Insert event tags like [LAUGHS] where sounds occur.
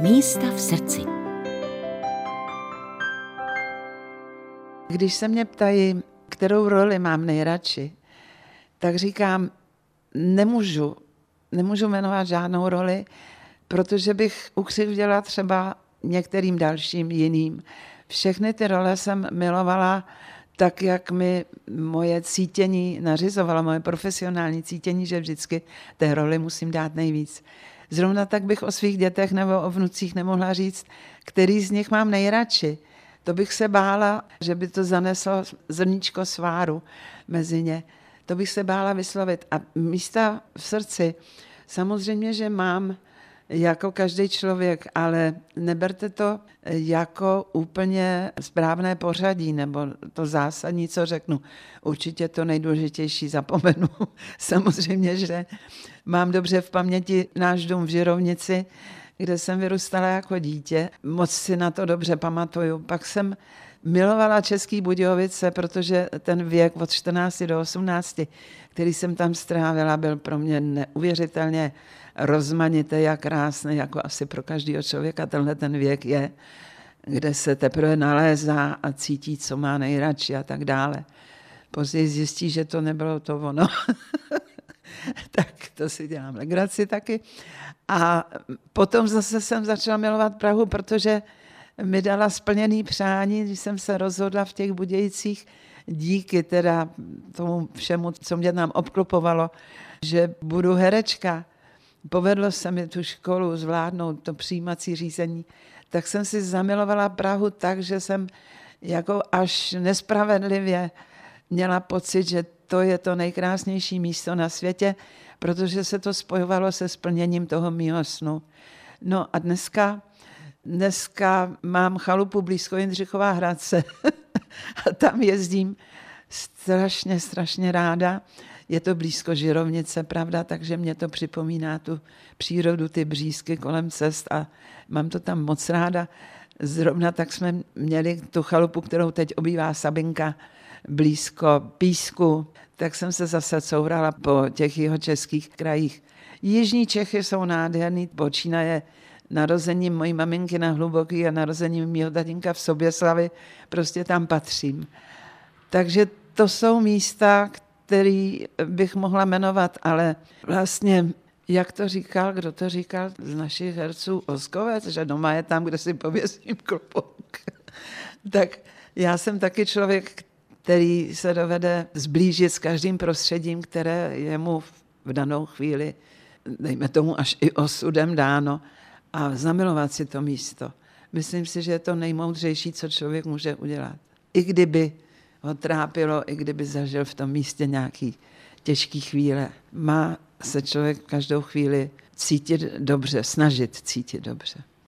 Místa v srdci. Když se mě ptají, kterou roli mám nejradši, tak říkám, nemůžu, nemůžu jmenovat žádnou roli, protože bych ukřivděla třeba některým dalším jiným. Všechny ty role jsem milovala tak, jak mi moje cítění nařizovalo, moje profesionální cítění, že vždycky té roli musím dát nejvíc. Zrovna tak bych o svých dětech nebo o vnucích nemohla říct, který z nich mám nejradši. To bych se bála, že by to zaneslo zrníčko sváru mezi ně. To bych se bála vyslovit. A místa v srdci, samozřejmě, že mám jako každý člověk, ale neberte to jako úplně správné pořadí nebo to zásadní, co řeknu. Určitě to nejdůležitější zapomenu. [LAUGHS] Samozřejmě, že mám dobře v paměti náš dům v Žirovnici, kde jsem vyrůstala jako dítě. Moc si na to dobře pamatuju. Pak jsem milovala Český Budějovice, protože ten věk od 14 do 18, který jsem tam strávila, byl pro mě neuvěřitelně rozmanitý a krásný, jako asi pro každého člověka tenhle ten věk je, kde se teprve nalézá a cítí, co má nejradši a tak dále. Později zjistí, že to nebylo to ono. [LAUGHS] tak to si dělám legraci taky. A potom zase jsem začala milovat Prahu, protože mi dala splněný přání, když jsem se rozhodla v těch Budějcích díky teda tomu všemu, co mě nám obklopovalo, že budu herečka. Povedlo se mi tu školu zvládnout, to přijímací řízení, tak jsem si zamilovala Prahu tak, že jsem jako až nespravedlivě měla pocit, že to je to nejkrásnější místo na světě, protože se to spojovalo se splněním toho mýho snu. No a dneska Dneska mám chalupu blízko Jindřichová Hradce [LAUGHS] a tam jezdím strašně, strašně ráda. Je to blízko Žirovnice, pravda, takže mě to připomíná tu přírodu, ty břízky kolem cest a mám to tam moc ráda. Zrovna tak jsme měli tu chalupu, kterou teď obývá Sabinka, blízko Písku, tak jsem se zase courala po těch jeho českých krajích. Jižní Čechy jsou nádherný, počínaje narozením mojí maminky na Hluboký a narozením mého tatínka v Soběslavi, prostě tam patřím. Takže to jsou místa, které bych mohla jmenovat, ale vlastně, jak to říkal, kdo to říkal z našich herců Oskovec, že doma je tam, kde si pověsím klopouk. [LAUGHS] tak já jsem taky člověk, který se dovede zblížit s každým prostředím, které je mu v danou chvíli, dejme tomu až i osudem dáno a zamilovat si to místo. Myslím si, že je to nejmoudřejší, co člověk může udělat. I kdyby ho trápilo, i kdyby zažil v tom místě nějaký těžký chvíle. Má se člověk každou chvíli cítit dobře, snažit cítit dobře.